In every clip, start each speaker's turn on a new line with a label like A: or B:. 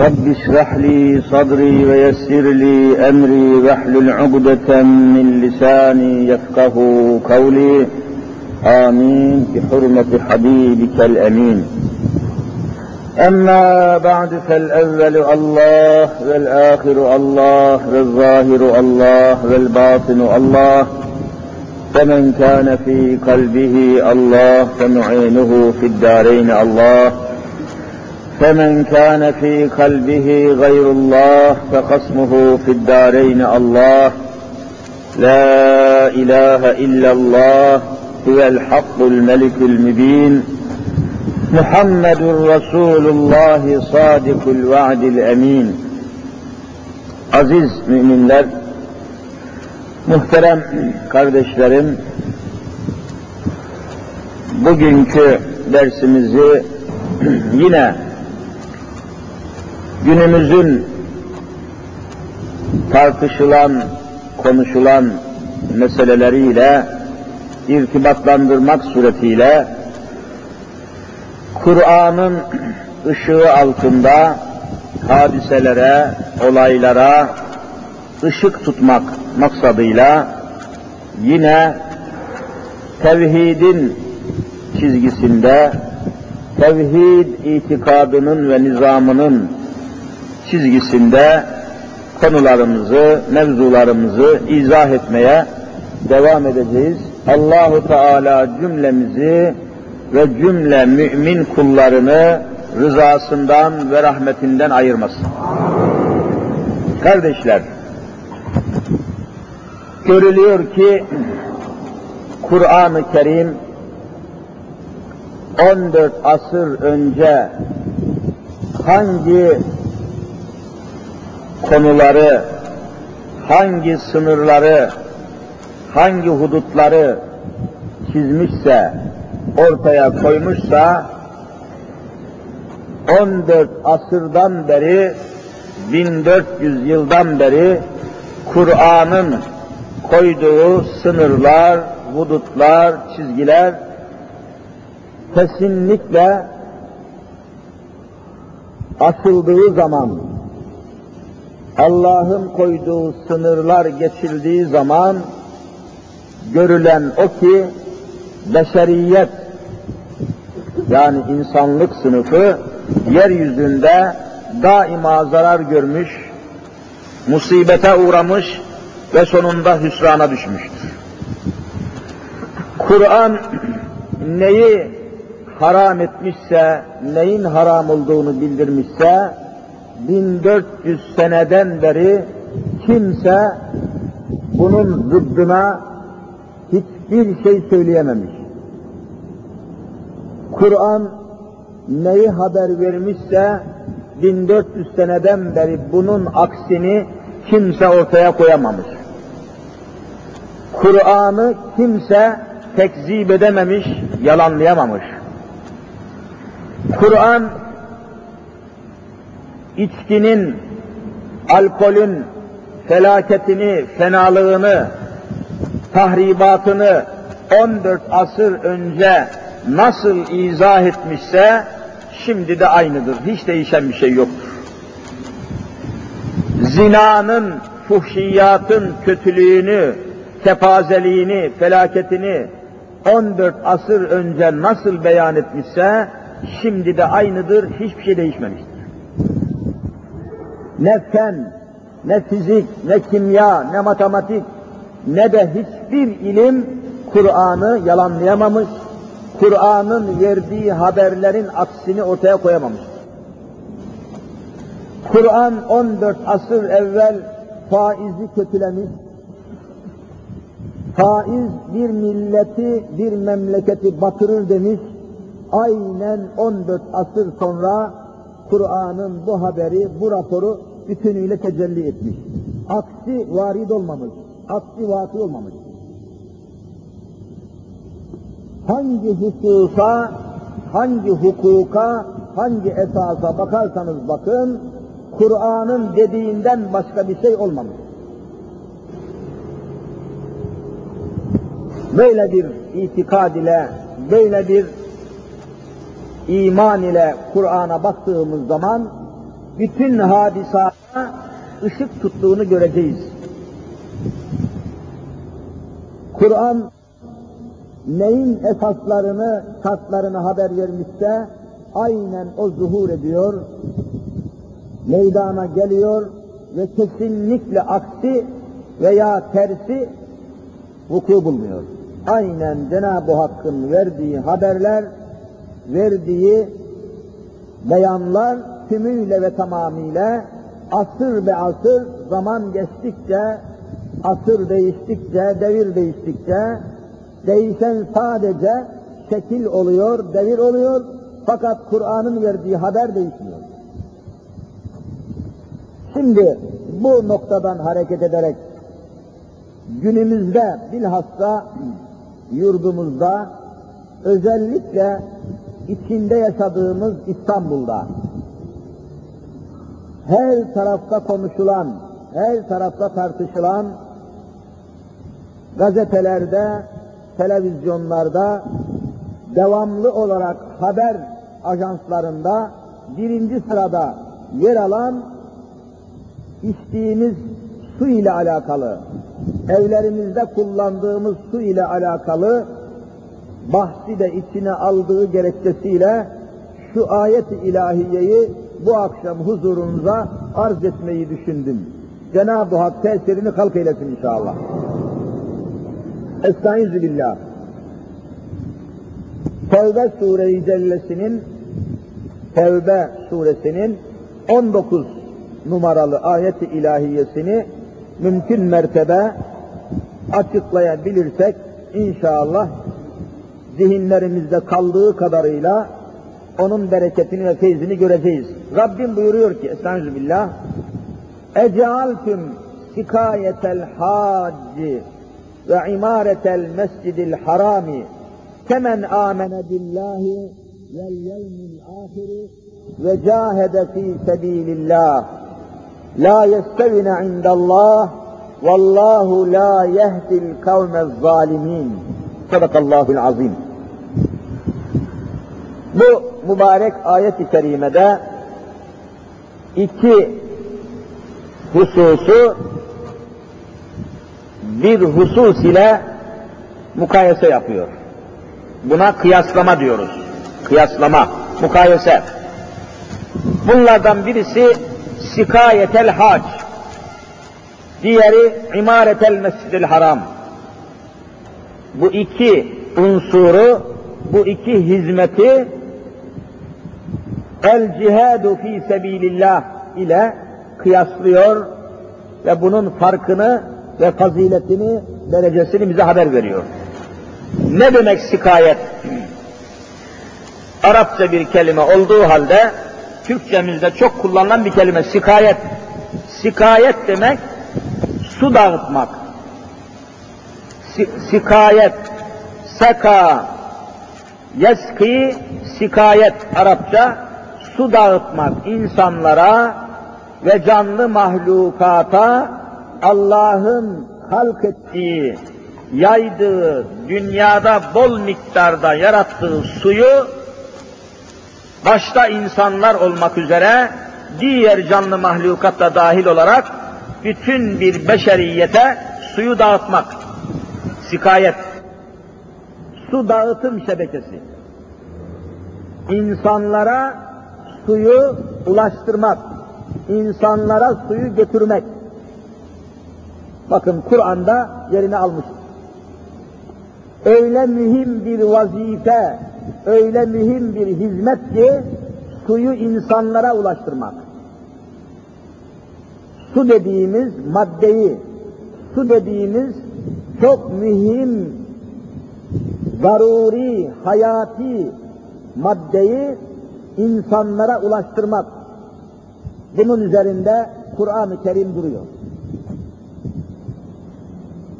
A: رب اشرح لي صدري ويسر لي أمري واحلل عقدة من لساني يفقه قولي. آمين. بحرمة حبيبك الأمين. أما بعد فالأول الله والآخر الله والظاهر الله والباطن الله. فمن كان في قلبه الله فمعينه في الدارين الله. فمن كان في قلبه غير الله فخصمه في الدارين الله لا إله إلا الله هو الحق الملك المبين محمد رسول الله صادق الوعد الأمين Aziz müminler, muhterem kardeşlerim, bugünkü dersimizi yine günümüzün tartışılan, konuşulan meseleleriyle irtibatlandırmak suretiyle Kur'an'ın ışığı altında hadiselere, olaylara ışık tutmak maksadıyla yine tevhidin çizgisinde, tevhid itikadının ve nizamının çizgisinde konularımızı, mevzularımızı izah etmeye devam edeceğiz. Allahu Teala cümlemizi ve cümle mümin kullarını rızasından ve rahmetinden ayırmasın. Kardeşler, görülüyor ki Kur'an-ı Kerim 14 asır önce hangi konuları, hangi sınırları, hangi hudutları çizmişse, ortaya koymuşsa, 14 asırdan beri, 1400 yıldan beri Kur'an'ın koyduğu sınırlar, hudutlar, çizgiler kesinlikle asıldığı zaman Allah'ın koyduğu sınırlar geçildiği zaman görülen o ki beşeriyet yani insanlık sınıfı yeryüzünde daima zarar görmüş, musibete uğramış ve sonunda hüsrana düşmüştür. Kur'an neyi haram etmişse, neyin haram olduğunu bildirmişse, 1400 seneden beri kimse bunun zıddına hiçbir şey söyleyememiş. Kur'an neyi haber vermişse 1400 seneden beri bunun aksini kimse ortaya koyamamış. Kur'an'ı kimse tekzip edememiş, yalanlayamamış. Kur'an içkinin, alkolün felaketini, fenalığını, tahribatını 14 asır önce nasıl izah etmişse şimdi de aynıdır. Hiç değişen bir şey yoktur. Zinanın, fuhşiyatın kötülüğünü, tepazeliğini, felaketini 14 asır önce nasıl beyan etmişse şimdi de aynıdır. Hiçbir şey değişmemiştir. Ne fen, ne fizik, ne kimya, ne matematik, ne de hiçbir ilim Kur'an'ı yalanlayamamış, Kur'an'ın verdiği haberlerin aksini ortaya koyamamış. Kur'an 14 asır evvel faizi kötülemiş, faiz bir milleti, bir memleketi batırır demiş, aynen 14 asır sonra Kur'an'ın bu haberi, bu raporu bütünüyle tecelli etmiş. Aksi varid olmamış, aksi vaki olmamış. Hangi hususa, hangi hukuka, hangi esasa bakarsanız bakın, Kur'an'ın dediğinden başka bir şey olmamış. Böyle bir itikad ile, böyle bir iman ile Kur'an'a baktığımız zaman bütün hadisata ışık tuttuğunu göreceğiz. Kur'an neyin esaslarını, şartlarını haber vermişse aynen o zuhur ediyor, meydana geliyor ve kesinlikle aksi veya tersi vuku bulmuyor. Aynen Cenab-ı Hakk'ın verdiği haberler, verdiği beyanlar tümüyle ve tamamıyla asır be asır zaman geçtikçe, asır değiştikçe, devir değiştikçe değişen sadece şekil oluyor, devir oluyor fakat Kur'an'ın verdiği haber değişmiyor. Şimdi bu noktadan hareket ederek günümüzde bilhassa yurdumuzda özellikle içinde yaşadığımız İstanbul'da her tarafta konuşulan, her tarafta tartışılan gazetelerde, televizyonlarda devamlı olarak haber ajanslarında birinci sırada yer alan içtiğimiz su ile alakalı, evlerimizde kullandığımız su ile alakalı bahsi de içine aldığı gerekçesiyle şu ayet-i ilahiyeyi bu akşam huzurunuza arz etmeyi düşündüm. Cenab-ı Hak tesirini kalk eylesin inşallah. Estaizu billah. Tevbe sure-i cellesinin Tevbe suresinin 19 numaralı ayet-i ilahiyesini mümkün mertebe açıklayabilirsek inşallah zihinlerimizde kaldığı kadarıyla onun bereketini ve feyzini göreceğiz. Rabbim buyuruyor ki Estağfirullah. Ecealtüm sikayetel hacci ve imaretel mescidil harami. Kemen amene billahi vel yevmil ahiri ve cahede fi sebilillah. La yestevine indallah. Vallahu la yehdil kavmez zalimin. Sadakallahul azim bu mübarek ayet-i kerimede iki hususu bir husus ile mukayese yapıyor. Buna kıyaslama diyoruz. Kıyaslama, mukayese. Bunlardan birisi sikayetel hac, diğeri imaretel mescidil haram. Bu iki unsuru, bu iki hizmeti el cihadu fi sebilillah ile kıyaslıyor ve bunun farkını ve faziletini, derecesini bize haber veriyor. Ne demek sikayet? Arapça bir kelime olduğu halde Türkçemizde çok kullanılan bir kelime sikayet. Sikayet demek su dağıtmak. Si sikayet, seka, yeski, sikayet Arapça su dağıtmak insanlara ve canlı mahlukata Allah'ın halk ettiği, yaydığı, dünyada bol miktarda yarattığı suyu başta insanlar olmak üzere diğer canlı mahlukat da dahil olarak bütün bir beşeriyete suyu dağıtmak. Sikayet. Su dağıtım şebekesi. İnsanlara suyu ulaştırmak. insanlara suyu götürmek. Bakın Kur'an'da yerini almış. Öyle mühim bir vazife, öyle mühim bir hizmet ki suyu insanlara ulaştırmak. Su dediğimiz maddeyi, su dediğimiz çok mühim, zaruri, hayati maddeyi insanlara ulaştırmak. Bunun üzerinde Kur'an-ı Kerim duruyor.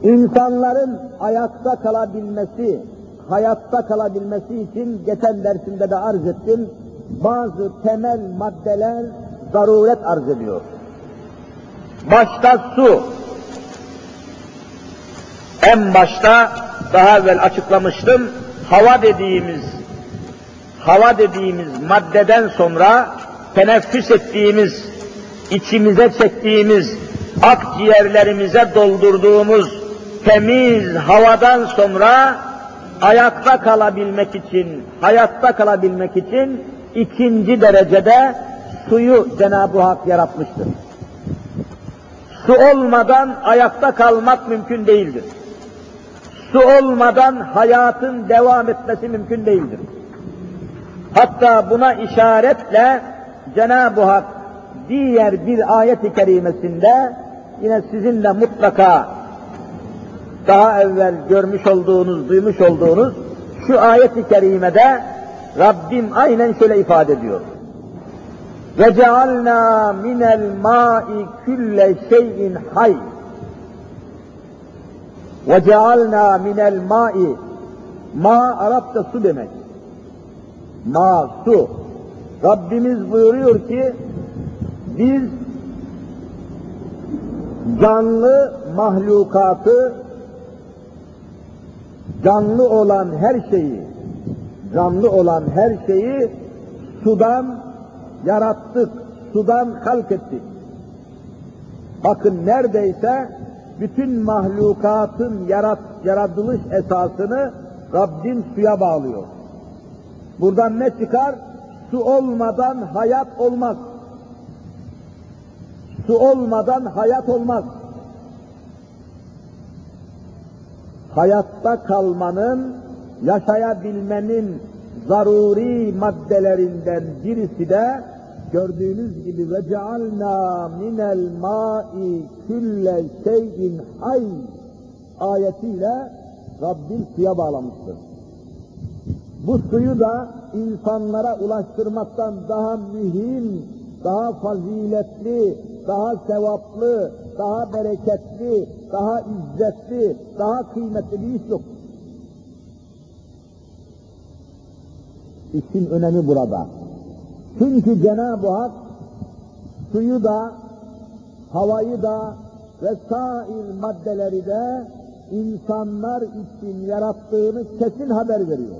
A: İnsanların ayakta kalabilmesi, hayatta kalabilmesi için geçen dersimde de arz ettim, bazı temel maddeler zaruret arz ediyor. Başta su. En başta daha evvel açıklamıştım, hava dediğimiz hava dediğimiz maddeden sonra teneffüs ettiğimiz, içimize çektiğimiz, akciğerlerimize doldurduğumuz temiz havadan sonra ayakta kalabilmek için, hayatta kalabilmek için ikinci derecede suyu Cenab-ı Hak yaratmıştır. Su olmadan ayakta kalmak mümkün değildir. Su olmadan hayatın devam etmesi mümkün değildir. Hatta buna işaretle Cenab-ı Hak diğer bir ayet-i kerimesinde yine sizinle mutlaka daha evvel görmüş olduğunuz, duymuş olduğunuz şu ayet-i kerimede Rabbim aynen şöyle ifade ediyor. Ve cealna minel ma'i külle şeyin hay. Ve cealna minel ma'i ma Arapça su demek. Ma. Rabbimiz buyuruyor ki biz canlı mahlukatı canlı olan her şeyi canlı olan her şeyi sudan yarattık, sudan halk ettik. Bakın neredeyse bütün mahlukatın yarat, yaratılış esasını Rabbin suya bağlıyor. Buradan ne çıkar? Su olmadan hayat olmaz. Su olmadan hayat olmaz. Hayatta kalmanın, yaşayabilmenin zaruri maddelerinden birisi de gördüğünüz gibi ve cealna minel ma'i külle şeyin hay ayetiyle Rabbim suya bağlamıştır. Bu suyu da insanlara ulaştırmaktan daha mühim, daha faziletli, daha sevaplı, daha bereketli, daha izzetli, daha kıymetli bir iş yok. İşin önemi burada. Çünkü Cenab-ı Hak suyu da, havayı da ve sair maddeleri de insanlar için yarattığını kesin haber veriyor.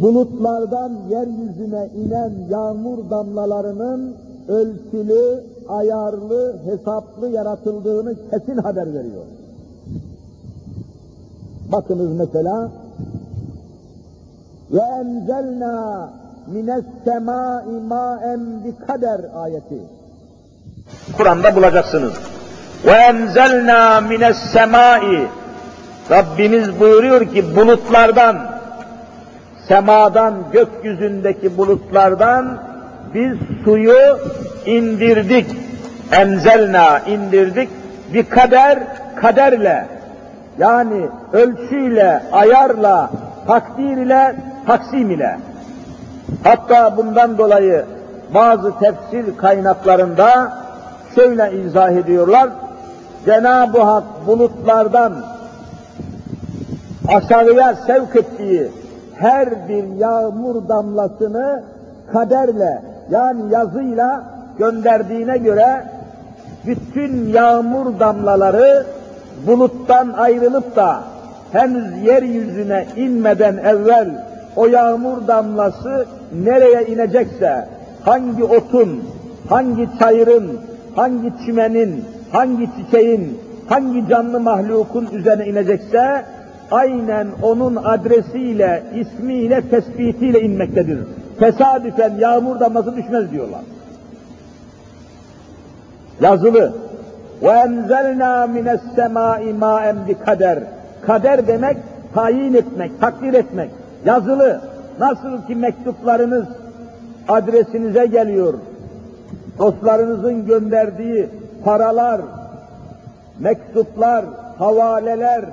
A: Bulutlardan yeryüzüne inen yağmur damlalarının ölçülü, ayarlı, hesaplı yaratıldığını kesin haber veriyor. Bakınız mesela ve enzelna mines semai maen bi kader ayeti. Kur'an'da bulacaksınız. Ve enzelna mines semai Rabbimiz buyuruyor ki bulutlardan semadan, gökyüzündeki bulutlardan biz suyu indirdik. Enzelna indirdik. Bir kader, kaderle yani ölçüyle, ayarla, takdir ile, taksim ile. Hatta bundan dolayı bazı tefsir kaynaklarında şöyle izah ediyorlar. Cenab-ı Hak bulutlardan aşağıya sevk ettiği her bir yağmur damlasını kaderle yani yazıyla gönderdiğine göre bütün yağmur damlaları buluttan ayrılıp da henüz yeryüzüne inmeden evvel o yağmur damlası nereye inecekse, hangi otun, hangi çayırın, hangi çimenin, hangi çiçeğin, hangi canlı mahlukun üzerine inecekse, aynen onun adresiyle, ismiyle, tespitiyle inmektedir. Tesadüfen yağmur damlası düşmez diyorlar. Yazılı. وَاَنْزَلْنَا مِنَ السَّمَاءِ مَاءً بِقَدَرٍ Kader demek, tayin etmek, takdir etmek. Yazılı. Nasıl ki mektuplarınız adresinize geliyor. Dostlarınızın gönderdiği paralar, mektuplar, havaleler,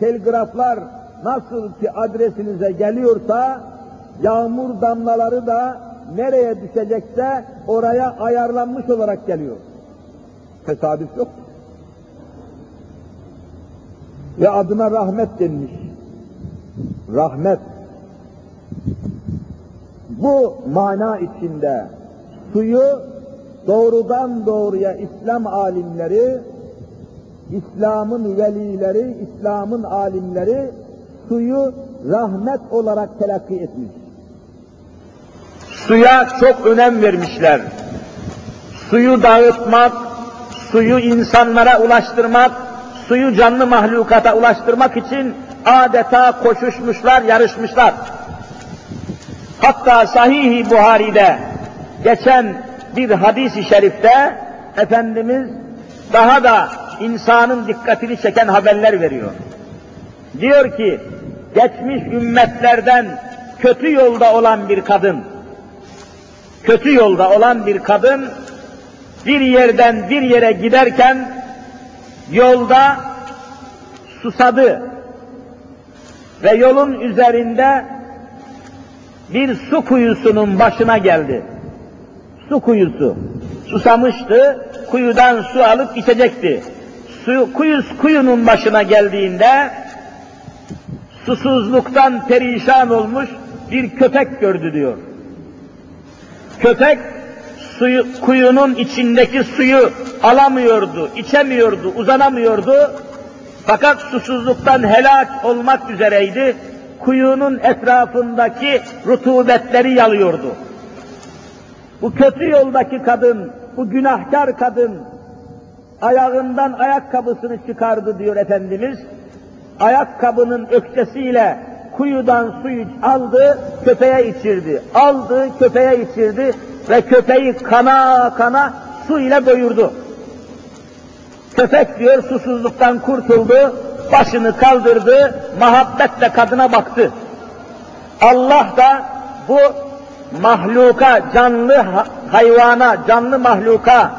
A: telgraflar nasıl ki adresinize geliyorsa, yağmur damlaları da nereye düşecekse oraya ayarlanmış olarak geliyor. Tesadüf yok. ve adına rahmet denmiş. Rahmet. Bu mana içinde suyu doğrudan doğruya İslam alimleri, İslam'ın velileri, İslam'ın alimleri suyu rahmet olarak telakki etmiş. Suya çok önem vermişler. Suyu dağıtmak, suyu insanlara ulaştırmak, suyu canlı mahlukata ulaştırmak için adeta koşuşmuşlar, yarışmışlar. Hatta Sahih-i Buhari'de geçen bir hadis-i şerifte Efendimiz daha da insanın dikkatini çeken haberler veriyor. Diyor ki, geçmiş ümmetlerden kötü yolda olan bir kadın, kötü yolda olan bir kadın bir yerden bir yere giderken yolda susadı ve yolun üzerinde bir su kuyusunun başına geldi. Su kuyusu. Susamıştı, kuyudan su alıp içecekti. Su, kuyus, kuyunun başına geldiğinde susuzluktan perişan olmuş bir köpek gördü diyor. Köpek suyu, kuyunun içindeki suyu alamıyordu, içemiyordu, uzanamıyordu. Fakat susuzluktan helak olmak üzereydi. Kuyunun etrafındaki rutubetleri yalıyordu. Bu kötü yoldaki kadın, bu günahkar kadın ayağından ayakkabısını çıkardı diyor Efendimiz. Ayakkabının ökçesiyle kuyudan suyu aldı, köpeğe içirdi. Aldı, köpeğe içirdi ve köpeği kana kana su ile doyurdu. Köpek diyor susuzluktan kurtuldu, başını kaldırdı, muhabbetle kadına baktı. Allah da bu mahluka, canlı hayvana, canlı mahluka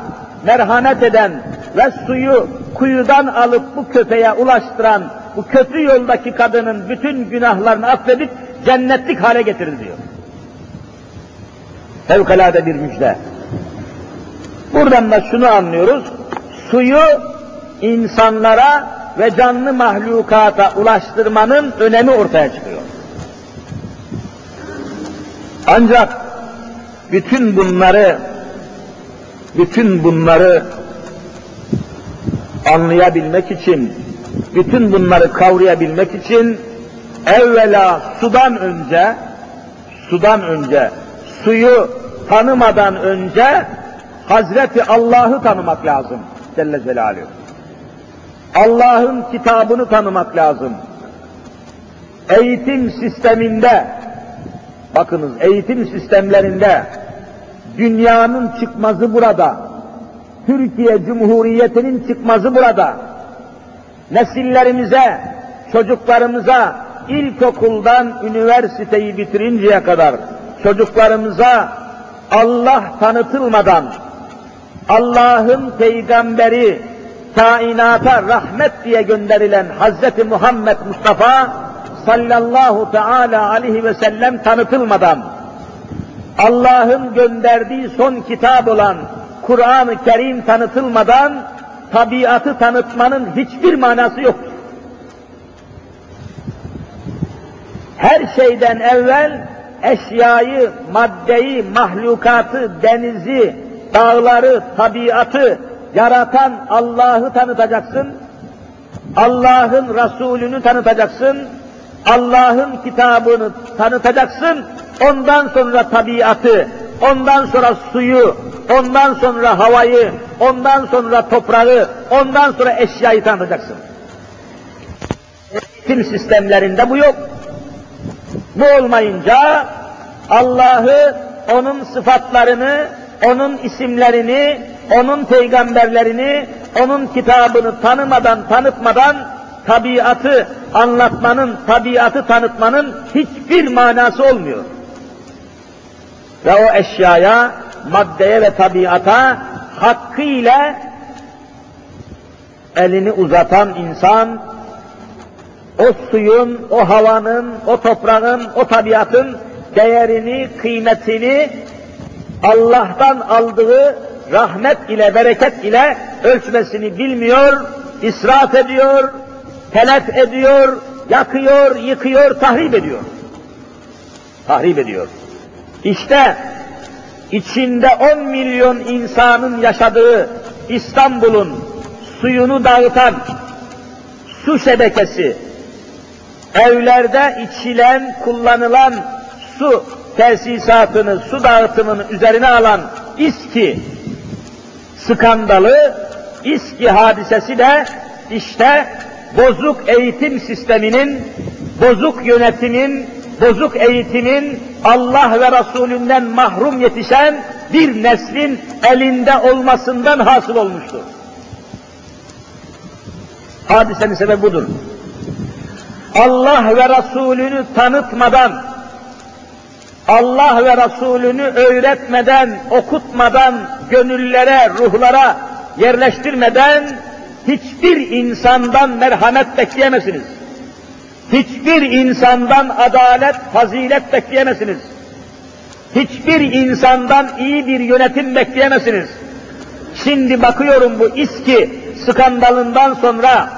A: merhamet eden ve suyu kuyudan alıp bu köpeğe ulaştıran bu kötü yoldaki kadının bütün günahlarını affedip cennetlik hale getirdi diyor. Fevkalade bir müjde. Buradan da şunu anlıyoruz, suyu insanlara ve canlı mahlukata ulaştırmanın önemi ortaya çıkıyor. Ancak bütün bunları bütün bunları anlayabilmek için, bütün bunları kavrayabilmek için evvela sudan önce, sudan önce, suyu tanımadan önce Hazreti Allah'ı tanımak lazım. Celle Celaluhu. Allah'ın kitabını tanımak lazım. Eğitim sisteminde, bakınız eğitim sistemlerinde dünyanın çıkmazı burada. Türkiye Cumhuriyeti'nin çıkmazı burada. Nesillerimize, çocuklarımıza ilkokuldan üniversiteyi bitirinceye kadar çocuklarımıza Allah tanıtılmadan Allah'ın peygamberi kainata rahmet diye gönderilen Hazreti Muhammed Mustafa sallallahu teala aleyhi ve sellem tanıtılmadan Allah'ın gönderdiği son kitap olan Kur'an-ı Kerim tanıtılmadan tabiatı tanıtmanın hiçbir manası yok. Her şeyden evvel eşyayı, maddeyi, mahlukatı, denizi, dağları, tabiatı yaratan Allah'ı tanıtacaksın. Allah'ın Resulünü tanıtacaksın. Allah'ın kitabını tanıtacaksın. Ondan sonra tabiatı, ondan sonra suyu, ondan sonra havayı, ondan sonra toprağı, ondan sonra eşyayı tanıtacaksın. Eğitim sistemlerinde bu yok. Bu olmayınca Allah'ı, onun sıfatlarını, onun isimlerini, onun peygamberlerini, onun kitabını tanımadan, tanıtmadan tabiatı anlatmanın, tabiatı tanıtmanın hiçbir manası olmuyor. Ve o eşyaya, maddeye ve tabiata hakkıyla elini uzatan insan, o suyun, o havanın, o toprağın, o tabiatın değerini, kıymetini Allah'tan aldığı rahmet ile, bereket ile ölçmesini bilmiyor, israf ediyor, telef ediyor, yakıyor, yıkıyor, tahrip ediyor. Tahrip ediyor. İşte içinde 10 milyon insanın yaşadığı İstanbul'un suyunu dağıtan su şebekesi, evlerde içilen, kullanılan su tesisatını, su dağıtımını üzerine alan İSKİ skandalı, İSKİ hadisesi de işte bozuk eğitim sisteminin, bozuk yönetimin, bozuk eğitimin Allah ve Resulünden mahrum yetişen bir neslin elinde olmasından hasıl olmuştur. Hadisenin sebebi budur. Allah ve Resulünü tanıtmadan, Allah ve Resulünü öğretmeden, okutmadan, gönüllere, ruhlara yerleştirmeden hiçbir insandan merhamet bekleyemezsiniz. Hiçbir insandan adalet, fazilet bekleyemezsiniz. Hiçbir insandan iyi bir yönetim bekleyemezsiniz. Şimdi bakıyorum bu İSKİ skandalından sonra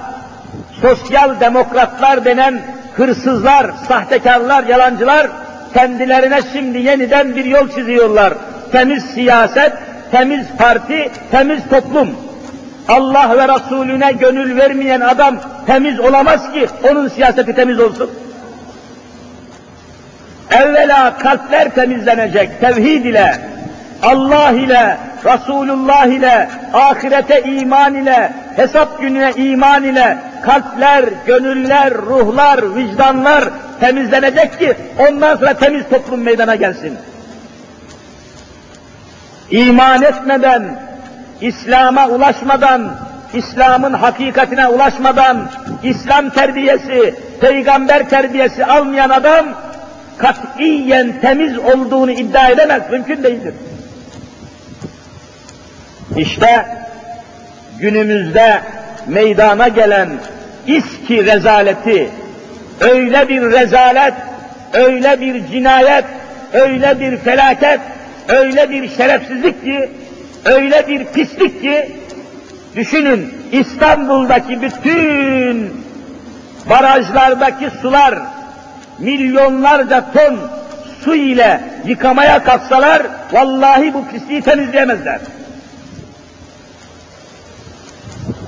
A: sosyal demokratlar denen hırsızlar, sahtekarlar, yalancılar kendilerine şimdi yeniden bir yol çiziyorlar. Temiz siyaset, temiz parti, temiz toplum. Allah ve Resulüne gönül vermeyen adam temiz olamaz ki onun siyaseti temiz olsun. Evvela kalpler temizlenecek tevhid ile, Allah ile, Resulullah ile, ahirete iman ile, hesap gününe iman ile kalpler, gönüller, ruhlar, vicdanlar temizlenecek ki ondan sonra temiz toplum meydana gelsin. İman etmeden, İslam'a ulaşmadan, İslam'ın hakikatine ulaşmadan, İslam terbiyesi, peygamber terbiyesi almayan adam, katiyen temiz olduğunu iddia edemez, mümkün değildir. İşte günümüzde meydana gelen İSKİ rezaleti, öyle bir rezalet, öyle bir cinayet, öyle bir felaket, öyle bir şerefsizlik ki, öyle bir pislik ki, düşünün İstanbul'daki bütün barajlardaki sular milyonlarca ton su ile yıkamaya kalksalar, vallahi bu pisliği temizleyemezler.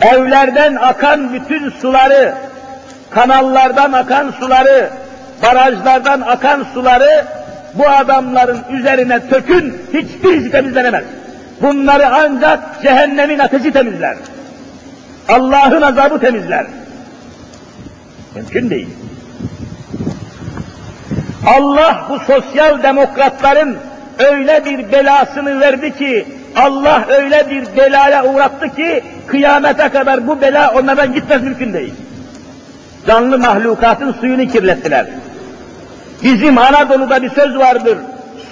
A: Evlerden akan bütün suları, kanallardan akan suları, barajlardan akan suları bu adamların üzerine tökün, hiçbirisi temizlenemez. Bunları ancak cehennemin ateşi temizler. Allah'ın azabı temizler. Mümkün değil. Allah bu sosyal demokratların öyle bir belasını verdi ki, Allah öyle bir belaya uğrattı ki, kıyamete kadar bu bela onlardan gitmez mümkün değil. Canlı mahlukatın suyunu kirlettiler. Bizim Anadolu'da bir söz vardır,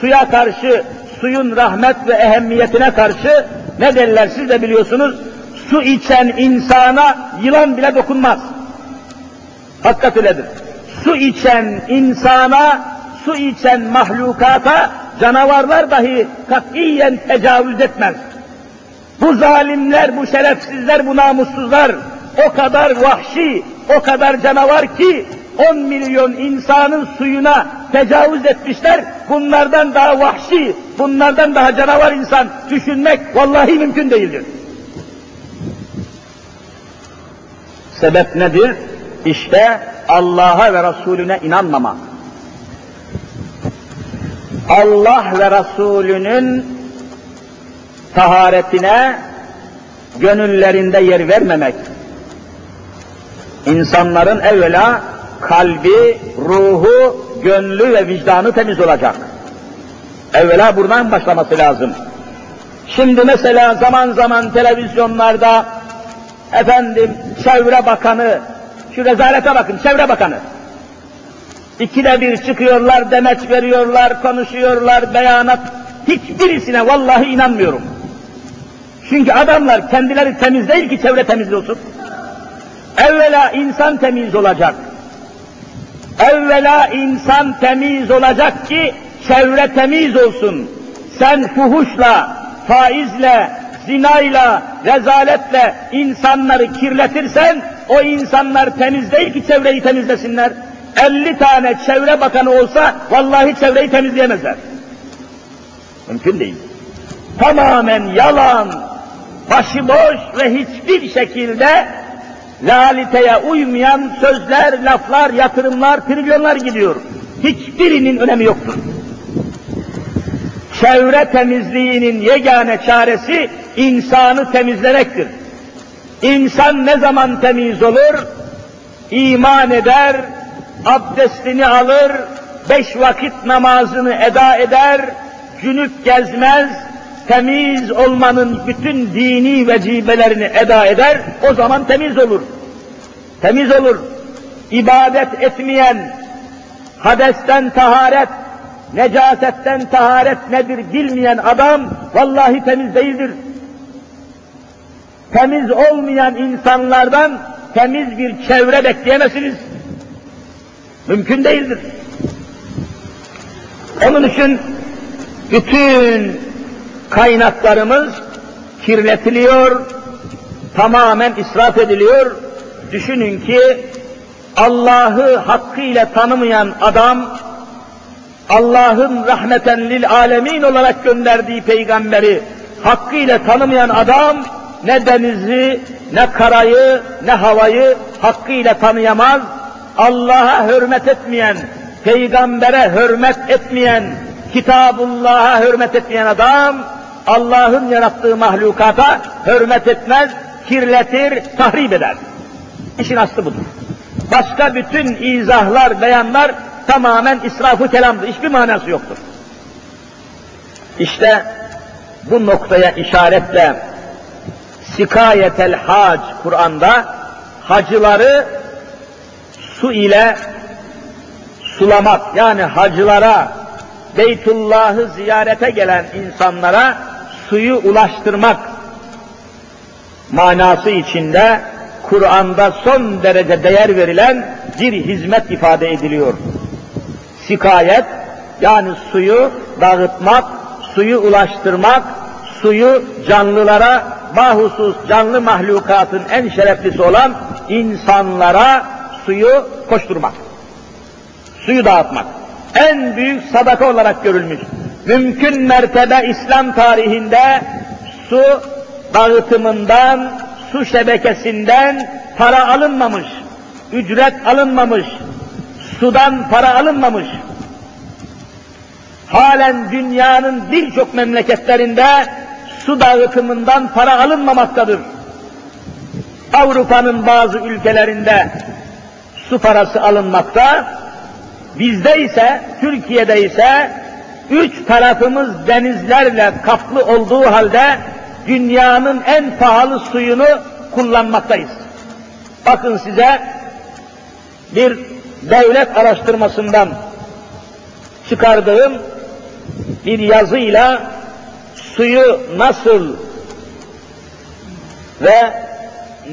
A: suya karşı, suyun rahmet ve ehemmiyetine karşı ne derler siz de biliyorsunuz, su içen insana yılan bile dokunmaz. Hakikat öyledir. Su içen insana, su içen mahlukata canavarlar dahi katiyen tecavüz etmez. Bu zalimler, bu şerefsizler, bu namussuzlar o kadar vahşi, o kadar canavar ki 10 milyon insanın suyuna tecavüz etmişler. Bunlardan daha vahşi, bunlardan daha canavar insan düşünmek vallahi mümkün değildir. Sebep nedir? İşte Allah'a ve Resulüne inanmama. Allah ve Resulünün taharetine gönüllerinde yer vermemek. İnsanların evvela kalbi, ruhu, gönlü ve vicdanı temiz olacak. Evvela buradan başlaması lazım. Şimdi mesela zaman zaman televizyonlarda efendim çevre bakanı, şu rezalete bakın çevre bakanı. İkide bir çıkıyorlar, demeç veriyorlar, konuşuyorlar, beyanat. Hiçbirisine vallahi inanmıyorum. Çünkü adamlar kendileri temiz değil ki çevre temiz olsun. Evvela insan temiz olacak. Evvela insan temiz olacak ki çevre temiz olsun. Sen fuhuşla, faizle, zinayla, rezaletle insanları kirletirsen o insanlar temiz değil ki çevreyi temizlesinler. 50 tane çevre bakanı olsa vallahi çevreyi temizleyemezler. Mümkün değil. Tamamen yalan, başıboş ve hiçbir şekilde laliteye uymayan sözler, laflar, yatırımlar, trilyonlar gidiyor. Hiçbirinin önemi yoktur. Çevre temizliğinin yegane çaresi insanı temizlemektir. İnsan ne zaman temiz olur? İman eder, abdestini alır, beş vakit namazını eda eder, cünüp gezmez, temiz olmanın bütün dini vecibelerini eda eder, o zaman temiz olur. Temiz olur. İbadet etmeyen, hadesten taharet, necasetten taharet nedir bilmeyen adam, vallahi temiz değildir. Temiz olmayan insanlardan temiz bir çevre bekleyemezsiniz. Mümkün değildir. Onun için bütün kaynaklarımız kirletiliyor, tamamen israf ediliyor. Düşünün ki Allah'ı hakkıyla tanımayan adam, Allah'ın rahmeten lil alemin olarak gönderdiği peygamberi hakkıyla tanımayan adam ne denizi, ne karayı, ne havayı hakkıyla tanıyamaz. Allah'a hürmet etmeyen, peygambere hürmet etmeyen, Kitabullah'a hürmet etmeyen adam, Allah'ın yarattığı mahlukata hürmet etmez, kirletir, tahrip eder. İşin aslı budur. Başka bütün izahlar, beyanlar tamamen israfı kelamdır. Hiçbir manası yoktur. İşte bu noktaya işaretle Sikayetel Hac Kur'an'da hacıları su ile sulamak yani hacılara Beytullah'ı ziyarete gelen insanlara suyu ulaştırmak manası içinde Kur'an'da son derece değer verilen bir hizmet ifade ediliyor. Sikayet yani suyu dağıtmak, suyu ulaştırmak, suyu canlılara, bahusus canlı mahlukatın en şereflisi olan insanlara suyu koşturmak. Suyu dağıtmak. En büyük sadaka olarak görülmüş. Mümkün mertebe İslam tarihinde su dağıtımından, su şebekesinden para alınmamış, ücret alınmamış, sudan para alınmamış. Halen dünyanın birçok memleketlerinde su dağıtımından para alınmamaktadır. Avrupa'nın bazı ülkelerinde su parası alınmakta, bizde ise, Türkiye'de ise üç tarafımız denizlerle kaplı olduğu halde dünyanın en pahalı suyunu kullanmaktayız. Bakın size bir devlet araştırmasından çıkardığım bir yazıyla suyu nasıl ve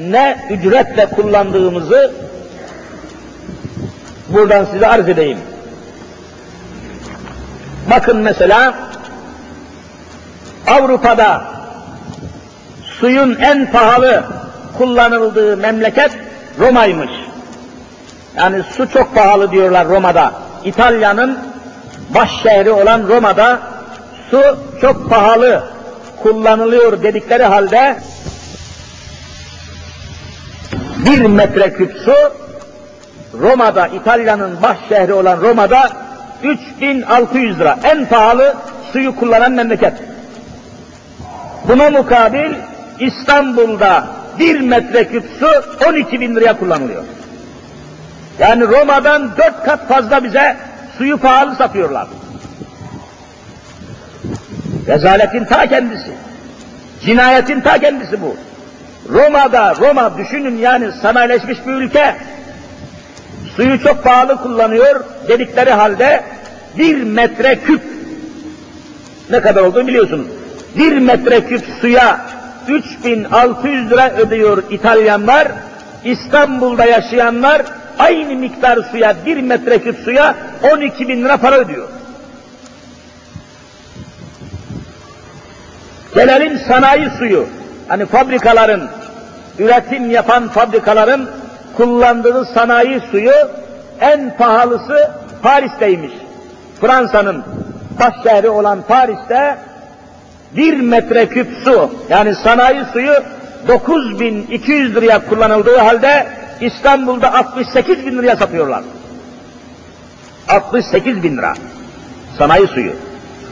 A: ne ücretle kullandığımızı buradan size arz edeyim. Bakın mesela Avrupa'da suyun en pahalı kullanıldığı memleket Roma'ymış. Yani su çok pahalı diyorlar Roma'da. İtalya'nın baş şehri olan Roma'da su çok pahalı kullanılıyor dedikleri halde bir metreküp su Roma'da, İtalya'nın baş şehri olan Roma'da 3600 lira. En pahalı suyu kullanan memleket. Buna mukabil İstanbul'da bir metreküp su 12 bin liraya kullanılıyor. Yani Roma'dan dört kat fazla bize suyu pahalı satıyorlar. Rezaletin ta kendisi. Cinayetin ta kendisi bu. Roma'da, Roma düşünün yani sanayileşmiş bir ülke. Suyu çok pahalı kullanıyor dedikleri halde bir metre küp ne kadar olduğunu biliyorsunuz. Bir metre küp suya 3600 lira ödüyor İtalyanlar, İstanbul'da yaşayanlar aynı miktar suya, bir metreküp suya 12 bin lira para ödüyor. Gelelim sanayi suyu. Hani fabrikaların, üretim yapan fabrikaların kullandığı sanayi suyu en pahalısı Paris'teymiş. Fransa'nın baş şehri olan Paris'te bir metreküp su yani sanayi suyu 9200 liraya kullanıldığı halde İstanbul'da 68 bin liraya satıyorlar. 68 bin lira. Sanayi suyu.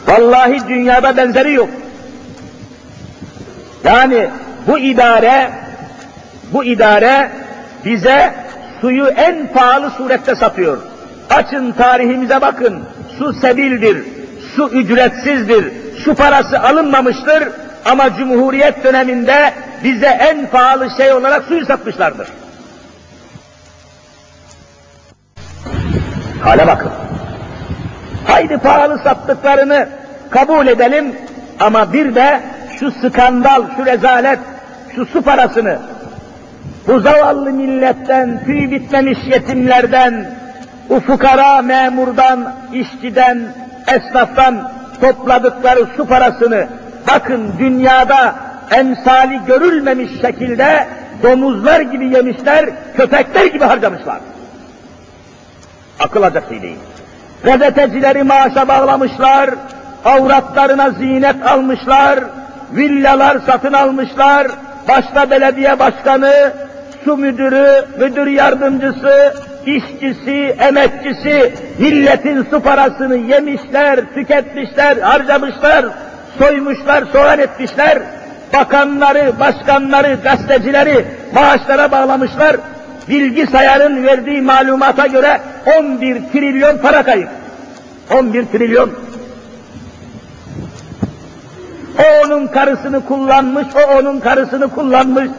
A: Vallahi dünyada benzeri yok. Yani bu idare, bu idare bize suyu en pahalı surette satıyor. Açın tarihimize bakın. Su sebildir, su ücretsizdir, su parası alınmamıştır ama Cumhuriyet döneminde bize en pahalı şey olarak suyu satmışlardır. Hale bakın. Haydi pahalı sattıklarını kabul edelim ama bir de şu skandal, şu rezalet, şu su parasını bu zavallı milletten, tüy bitmemiş yetimlerden, bu fukara memurdan, işçiden, esnaftan topladıkları su parasını bakın dünyada emsali görülmemiş şekilde domuzlar gibi yemişler, köpekler gibi harcamışlar. Akıl şey değil. Gazetecileri maaşa bağlamışlar, avratlarına zinet almışlar, villalar satın almışlar, başta belediye başkanı, su müdürü, müdür yardımcısı, işçisi, emekçisi, milletin su parasını yemişler, tüketmişler, harcamışlar, soymuşlar, soğan etmişler, bakanları, başkanları, gazetecileri maaşlara bağlamışlar, bilgisayarın verdiği malumata göre 11 trilyon para kayıp. 11 trilyon. O onun karısını kullanmış, o onun karısını kullanmış.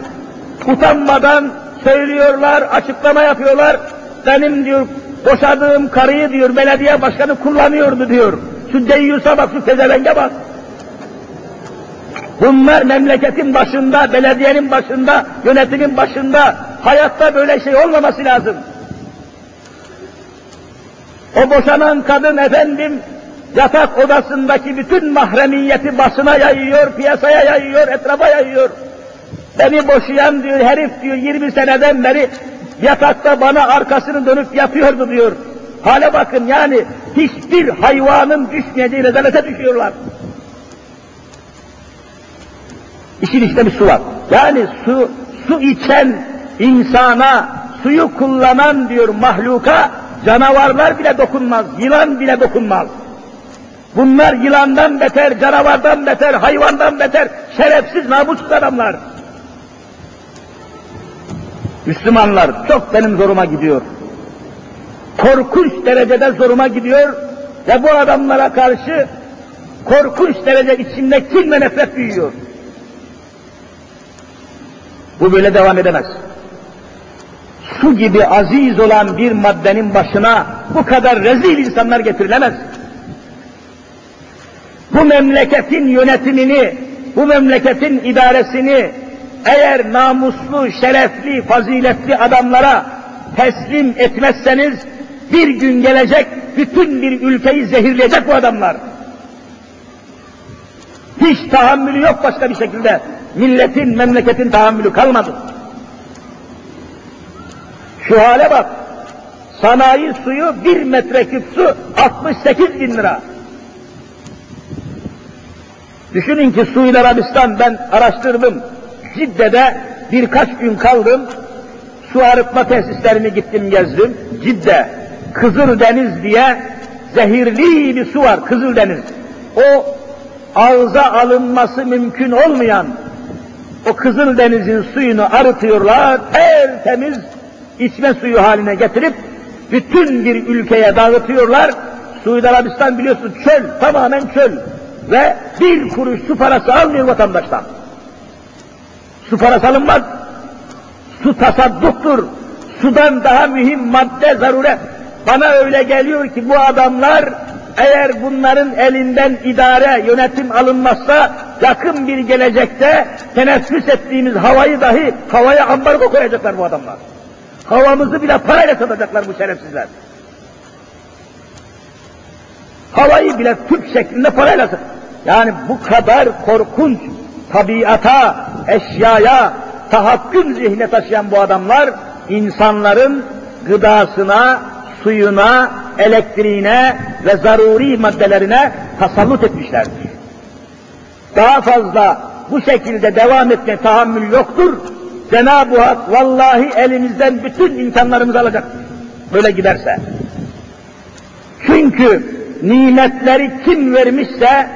A: Utanmadan söylüyorlar, açıklama yapıyorlar. Benim diyor, boşadığım karıyı diyor, belediye başkanı kullanıyordu diyor. Şu deyyusa bak, şu tezevenge bak. Bunlar memleketin başında, belediyenin başında, yönetimin başında, hayatta böyle şey olmaması lazım. O boşanan kadın efendim, yatak odasındaki bütün mahremiyeti basına yayıyor, piyasaya yayıyor, etrafa yayıyor. Beni boşayan diyor herif diyor 20 seneden beri yatakta bana arkasını dönüp yatıyordu diyor. Hale bakın yani hiçbir hayvanın düşmeyeceği rezalete düşüyorlar. İşin işte bir su var. Yani su, su içen insana, suyu kullanan diyor mahluka, canavarlar bile dokunmaz, yılan bile dokunmaz. Bunlar yılandan beter, canavardan beter, hayvandan beter, şerefsiz, namussuz adamlar. Müslümanlar çok benim zoruma gidiyor. Korkunç derecede zoruma gidiyor ve bu adamlara karşı korkunç derece içimde kin ve nefret büyüyor. Bu böyle devam edemez. Su gibi aziz olan bir maddenin başına bu kadar rezil insanlar getirilemez. Bu memleketin yönetimini, bu memleketin idaresini eğer namuslu, şerefli, faziletli adamlara teslim etmezseniz bir gün gelecek bütün bir ülkeyi zehirleyecek bu adamlar. Hiç tahammülü yok başka bir şekilde. Milletin, memleketin tahammülü kalmadı. Şu hale bak. Sanayi suyu bir metreküp su 68 bin lira. Düşünün ki Suudi Arabistan ben araştırdım. Cidde'de birkaç gün kaldım. Su arıtma tesislerini gittim gezdim. Cidde, Kızıldeniz diye zehirli bir su var Kızıldeniz. O ağza alınması mümkün olmayan o Kızıldeniz'in suyunu arıtıyorlar, tertemiz içme suyu haline getirip bütün bir ülkeye dağıtıyorlar. Suudi Arabistan biliyorsun çöl, tamamen çöl ve bir kuruş su parası almıyor vatandaştan. Su parası alınmaz. Su tasadduktur. Sudan daha mühim madde zaruret. Bana öyle geliyor ki bu adamlar eğer bunların elinden idare, yönetim alınmazsa yakın bir gelecekte teneffüs ettiğimiz havayı dahi havaya ambargo koyacaklar bu adamlar. Havamızı bile parayla satacaklar bu şerefsizler. Havayı bile tüp şeklinde parayla satacaklar. Yani bu kadar korkunç tabiata, eşyaya tahakküm zihne taşıyan bu adamlar insanların gıdasına, suyuna, elektriğine ve zaruri maddelerine tasallut etmişlerdir. Daha fazla bu şekilde devam etme tahammül yoktur. Cenab-ı Hak vallahi elimizden bütün imkanlarımızı alacak. Böyle giderse. Çünkü nimetleri kim vermişse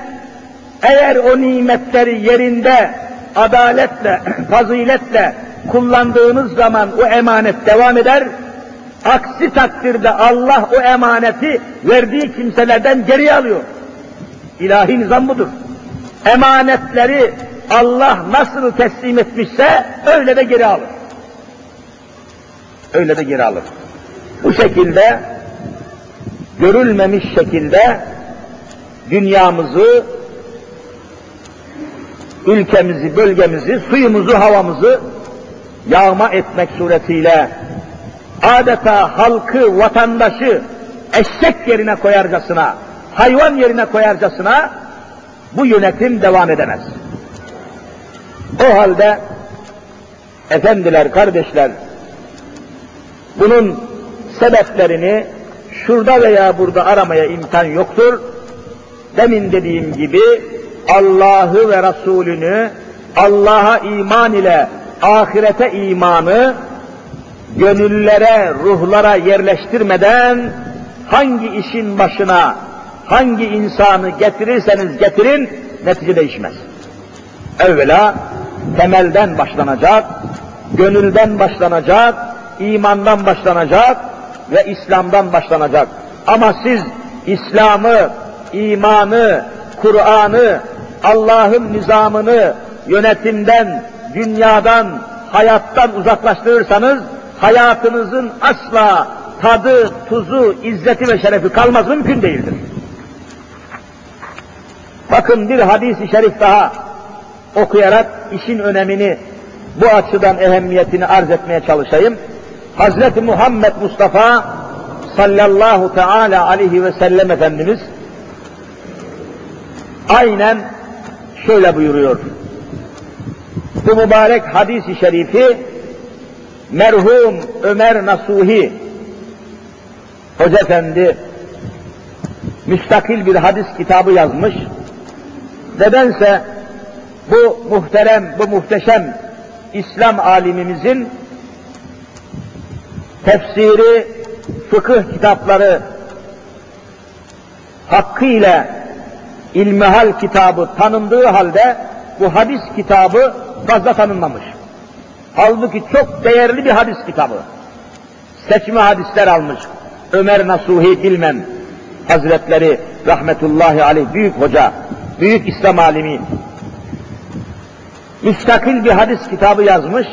A: eğer o nimetleri yerinde adaletle, faziletle kullandığınız zaman o emanet devam eder. Aksi takdirde Allah o emaneti verdiği kimselerden geri alıyor. İlahi nizam budur. Emanetleri Allah nasıl teslim etmişse öyle de geri alır. Öyle de geri alır. Bu şekilde görülmemiş şekilde dünyamızı, ülkemizi, bölgemizi, suyumuzu, havamızı yağma etmek suretiyle adeta halkı, vatandaşı eşek yerine koyarcasına, hayvan yerine koyarcasına bu yönetim devam edemez. O halde efendiler, kardeşler, bunun sebeplerini şurada veya burada aramaya imkan yoktur. Demin dediğim gibi Allah'ı ve Resulünü, Allah'a iman ile ahirete imanı gönüllere, ruhlara yerleştirmeden hangi işin başına, hangi insanı getirirseniz getirin, netice değişmez. Evvela temelden başlanacak, gönülden başlanacak, imandan başlanacak ve İslam'dan başlanacak. Ama siz İslam'ı, imanı, Kur'an'ı, Allah'ın nizamını yönetimden, dünyadan, hayattan uzaklaştırırsanız hayatınızın asla tadı, tuzu, izzeti ve şerefi kalmaz mümkün değildir. Bakın bir hadis-i şerif daha okuyarak işin önemini bu açıdan ehemmiyetini arz etmeye çalışayım. Hazreti Muhammed Mustafa sallallahu teala aleyhi ve sellem Efendimiz aynen şöyle buyuruyor. Bu mübarek hadis-i şerifi merhum Ömer Nasuhi Hoca Efendi müstakil bir hadis kitabı yazmış. Nedense bu muhterem, bu muhteşem İslam alimimizin tefsiri, fıkıh kitapları hakkıyla ilmihal kitabı tanındığı halde bu hadis kitabı fazla tanınmamış. Halbuki çok değerli bir hadis kitabı. Seçme hadisler almış. Ömer Nasuhi Bilmem Hazretleri rahmetullahi aleyh büyük hoca, büyük İslam alimi. Müstakil bir hadis kitabı yazmış.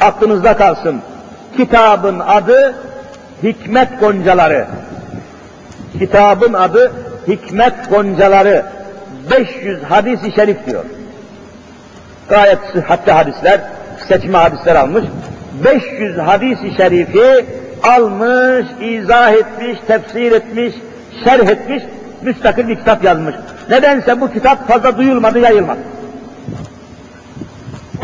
A: Aklınızda kalsın. Kitabın adı Hikmet Goncaları. Kitabın adı Hikmet Goncaları. 500 hadis-i şerif diyor. Gayet sıhhatli hadisler, seçme hadisler almış. 500 hadis-i şerifi almış, izah etmiş, tefsir etmiş, şerh etmiş, müstakil bir kitap yazmış. Nedense bu kitap fazla duyulmadı, yayılmadı.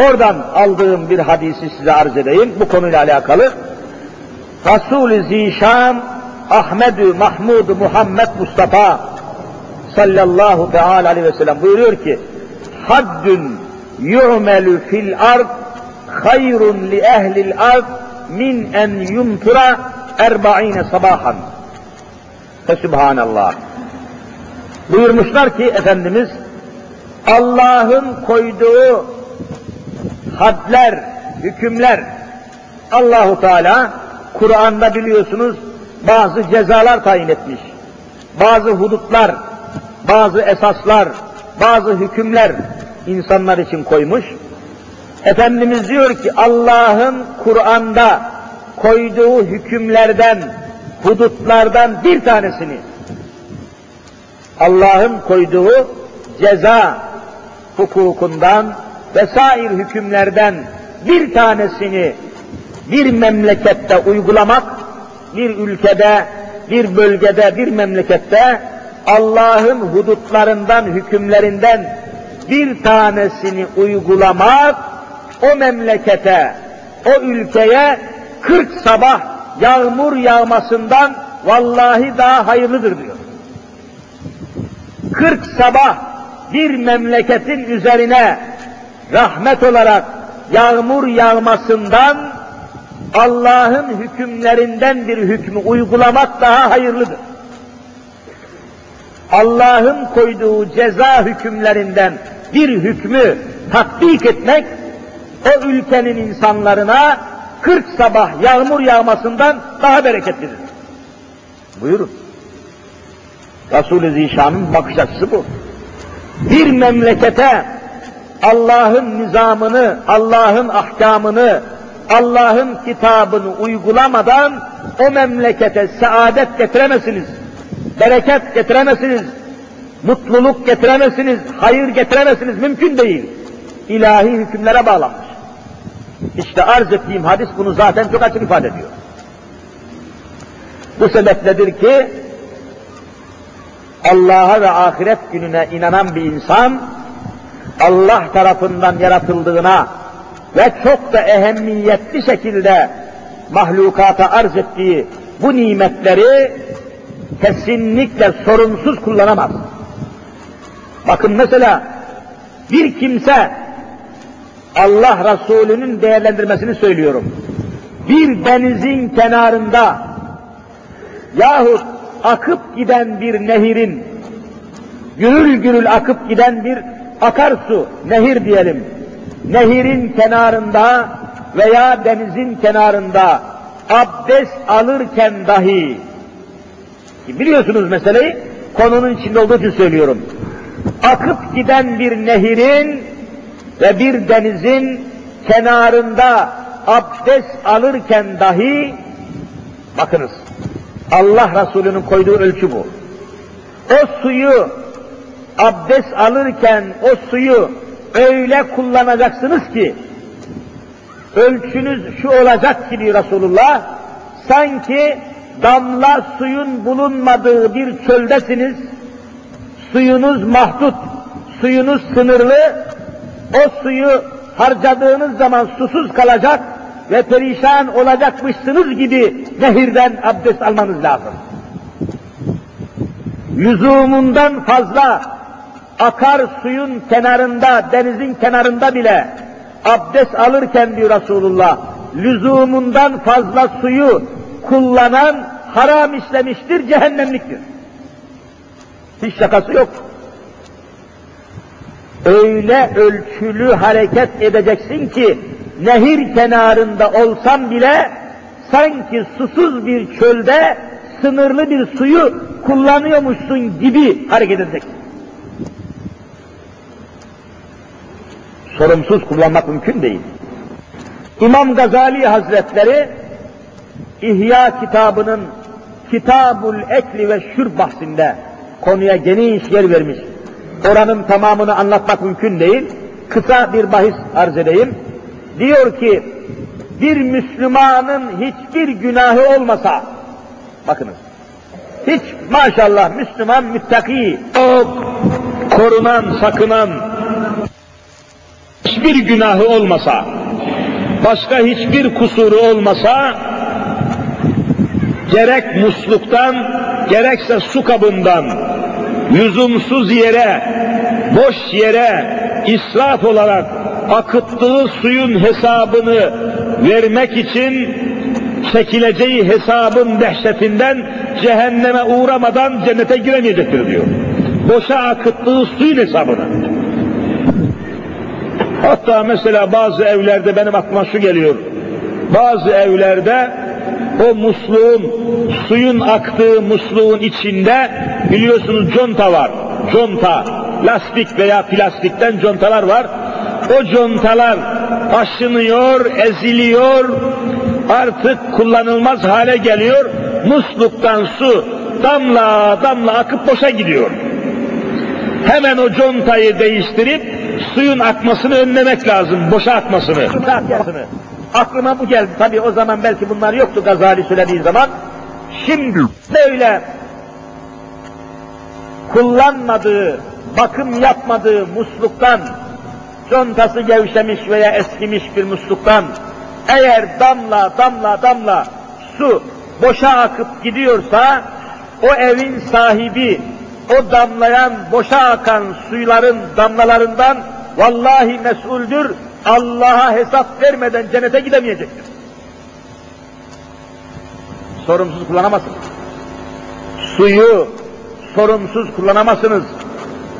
A: Oradan aldığım bir hadisi size arz edeyim bu konuyla alakalı. Resul-i Zişan Ahmedü Mahmud Muhammed Mustafa sallallahu teala aleyhi ve sellem buyuruyor ki haddün yu'melu fil ard hayrun li ehlil ard min en yumtura erba'ine sabahan. Fesubhanallah. Buyurmuşlar ki Efendimiz Allah'ın koyduğu hadler, hükümler Allahu Teala Kur'an'da biliyorsunuz bazı cezalar tayin etmiş. Bazı hudutlar, bazı esaslar, bazı hükümler insanlar için koymuş. Efendimiz diyor ki Allah'ın Kur'an'da koyduğu hükümlerden, hudutlardan bir tanesini Allah'ın koyduğu ceza hukukundan vesair hükümlerden bir tanesini bir memlekette uygulamak, bir ülkede, bir bölgede, bir memlekette Allah'ın hudutlarından, hükümlerinden bir tanesini uygulamak o memlekete, o ülkeye 40 sabah yağmur yağmasından vallahi daha hayırlıdır diyor. 40 sabah bir memleketin üzerine rahmet olarak yağmur yağmasından Allah'ın hükümlerinden bir hükmü uygulamak daha hayırlıdır. Allah'ın koyduğu ceza hükümlerinden bir hükmü tatbik etmek, o ülkenin insanlarına 40 sabah yağmur yağmasından daha bereketlidir. Buyurun. Resul-i Zişan'ın bakış açısı bu. Bir memlekete Allah'ın nizamını, Allah'ın ahkamını, Allah'ın kitabını uygulamadan o memlekete saadet getiremezsiniz, bereket getiremezsiniz, mutluluk getiremezsiniz, hayır getiremezsiniz, mümkün değil. İlahi hükümlere bağlanmış. İşte arz ettiğim hadis bunu zaten çok açık ifade ediyor. Bu sebepledir ki Allah'a ve ahiret gününe inanan bir insan Allah tarafından yaratıldığına ve çok da ehemmiyetli şekilde mahlukata arz ettiği bu nimetleri kesinlikle sorunsuz kullanamaz. Bakın mesela bir kimse Allah Resulü'nün değerlendirmesini söylüyorum. Bir denizin kenarında yahut akıp giden bir nehirin, gürül gürül akıp giden bir akarsu, nehir diyelim, nehirin kenarında veya denizin kenarında abdest alırken dahi, biliyorsunuz meseleyi, konunun içinde olduğu için söylüyorum. Akıp giden bir nehirin ve bir denizin kenarında abdest alırken dahi, bakınız, Allah Resulü'nün koyduğu ölçü bu. O suyu abdest alırken o suyu öyle kullanacaksınız ki ölçünüz şu olacak ki diyor Resulullah sanki damla suyun bulunmadığı bir çöldesiniz suyunuz mahdut suyunuz sınırlı o suyu harcadığınız zaman susuz kalacak ve perişan olacakmışsınız gibi nehirden abdest almanız lazım. Lüzumundan fazla akar suyun kenarında, denizin kenarında bile abdest alırken diyor Resulullah, lüzumundan fazla suyu kullanan haram işlemiştir, cehennemliktir. Hiç şakası yok. Öyle ölçülü hareket edeceksin ki, nehir kenarında olsan bile, sanki susuz bir çölde sınırlı bir suyu kullanıyormuşsun gibi hareket edeceksin. sorumsuz kullanmak mümkün değil. İmam Gazali Hazretleri İhya kitabının Kitabul Ekli ve Şürb bahsinde konuya geniş yer vermiş. Oranın tamamını anlatmak mümkün değil. Kısa bir bahis arz edeyim. Diyor ki, bir Müslümanın hiçbir günahı olmasa, bakınız, hiç maşallah Müslüman müttaki, korunan, sakınan, hiçbir günahı olmasa, başka hiçbir kusuru olmasa, gerek musluktan, gerekse su kabından, lüzumsuz yere, boş yere, israf olarak akıttığı suyun hesabını vermek için çekileceği hesabın dehşetinden cehenneme uğramadan cennete giremeyecektir diyor. Boşa akıttığı suyun hesabını. Hatta mesela bazı evlerde benim aklıma şu geliyor. Bazı evlerde o musluğun, suyun aktığı musluğun içinde biliyorsunuz conta var. Conta, lastik veya plastikten contalar var. O contalar aşınıyor, eziliyor, artık kullanılmaz hale geliyor. Musluktan su damla damla akıp boşa gidiyor. Hemen o contayı değiştirip suyun akmasını önlemek lazım, boşa akmasını. Aklıma bu geldi. Tabi o zaman belki bunlar yoktu Gazali söylediği zaman. Şimdi böyle kullanmadığı, bakım yapmadığı musluktan, contası gevşemiş veya eskimiş bir musluktan Eğer damla damla damla su boşa akıp gidiyorsa o evin sahibi o damlayan boşa akan suyların damlalarından vallahi mesuldür. Allah'a hesap vermeden cennete gidemeyecektir. Sorumsuz kullanamazsınız. Suyu sorumsuz kullanamazsınız.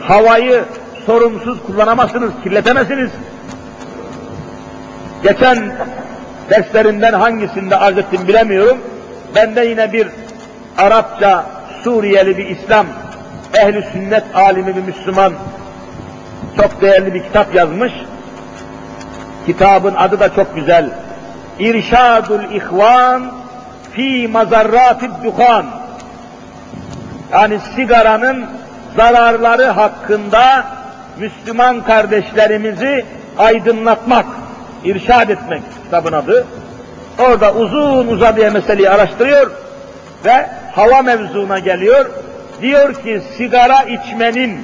A: Havayı sorumsuz kullanamazsınız, kirletemezsiniz. Geçen derslerinden hangisinde arz ettim bilemiyorum. Ben de yine bir Arapça Suriyeli bir İslam ehli sünnet alimi bir Müslüman çok değerli bir kitap yazmış. Kitabın adı da çok güzel. İrşadul İhvan fi mazarratid duhan. Yani sigaranın zararları hakkında Müslüman kardeşlerimizi aydınlatmak, irşad etmek kitabın adı. Orada uzun uzadıya meseleyi araştırıyor ve hava mevzuna geliyor. Diyor ki sigara içmenin,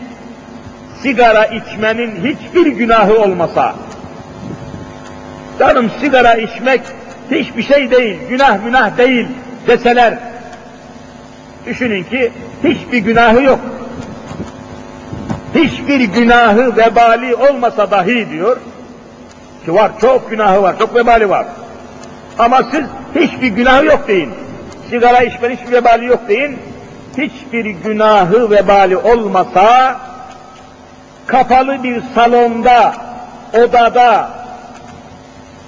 A: sigara içmenin hiçbir günahı olmasa, canım sigara içmek hiçbir şey değil, günah günah değil deseler, düşünün ki hiçbir günahı yok. Hiçbir günahı vebali olmasa dahi diyor, ki var, çok günahı var, çok vebali var. Ama siz hiçbir günahı yok deyin. Sigara içmenin hiçbir vebali yok deyin. Hiçbir günahı vebali olmasa, kapalı bir salonda, odada,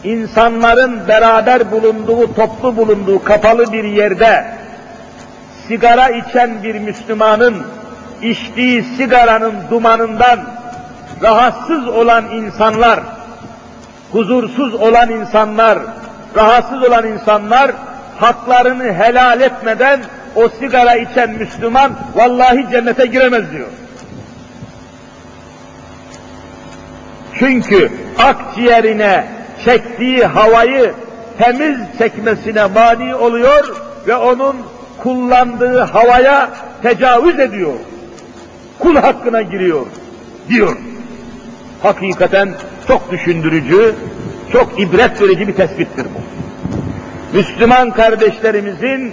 A: insanların beraber bulunduğu, toplu bulunduğu kapalı bir yerde, sigara içen bir Müslümanın içtiği sigaranın dumanından rahatsız olan insanlar, huzursuz olan insanlar, rahatsız olan insanlar haklarını helal etmeden o sigara içen Müslüman vallahi cennete giremez diyor. Çünkü akciğerine çektiği havayı temiz çekmesine mani oluyor ve onun kullandığı havaya tecavüz ediyor. Kul hakkına giriyor diyor. Hakikaten çok düşündürücü, çok ibret verici bir tespittir bu. Müslüman kardeşlerimizin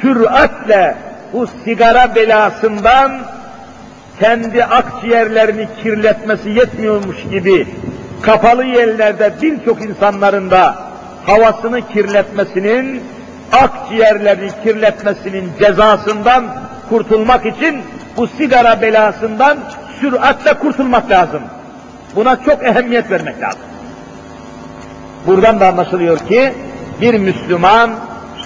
A: süratle bu sigara belasından kendi akciğerlerini kirletmesi yetmiyormuş gibi kapalı yerlerde birçok insanların da havasını kirletmesinin, akciğerlerini kirletmesinin cezasından kurtulmak için bu sigara belasından süratle kurtulmak lazım. Buna çok ehemmiyet vermek lazım. Buradan da anlaşılıyor ki bir Müslüman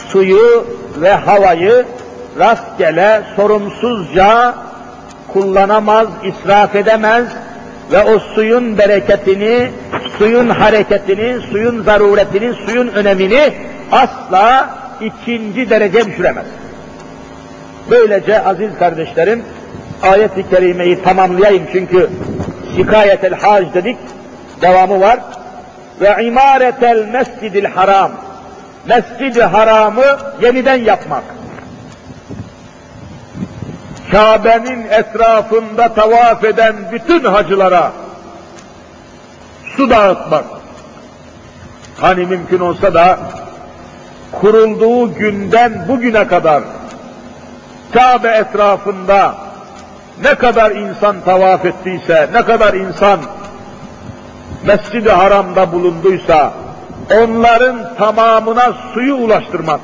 A: suyu ve havayı rastgele, sorumsuzca kullanamaz, israf edemez ve o suyun bereketini, suyun hareketini, suyun zaruretini, suyun önemini asla ikinci derece düşüremez. Böylece aziz kardeşlerim, ayet-i kerimeyi tamamlayayım çünkü şikayetel hac dedik, devamı var. Ve imaretel mescidil haram, mescidi haramı yeniden yapmak. Kabe'nin etrafında tavaf eden bütün hacılara su dağıtmak. Hani mümkün olsa da kurulduğu günden bugüne kadar Kabe etrafında ne kadar insan tavaf ettiyse, ne kadar insan Mescid-i Haram'da bulunduysa, onların tamamına suyu ulaştırmak,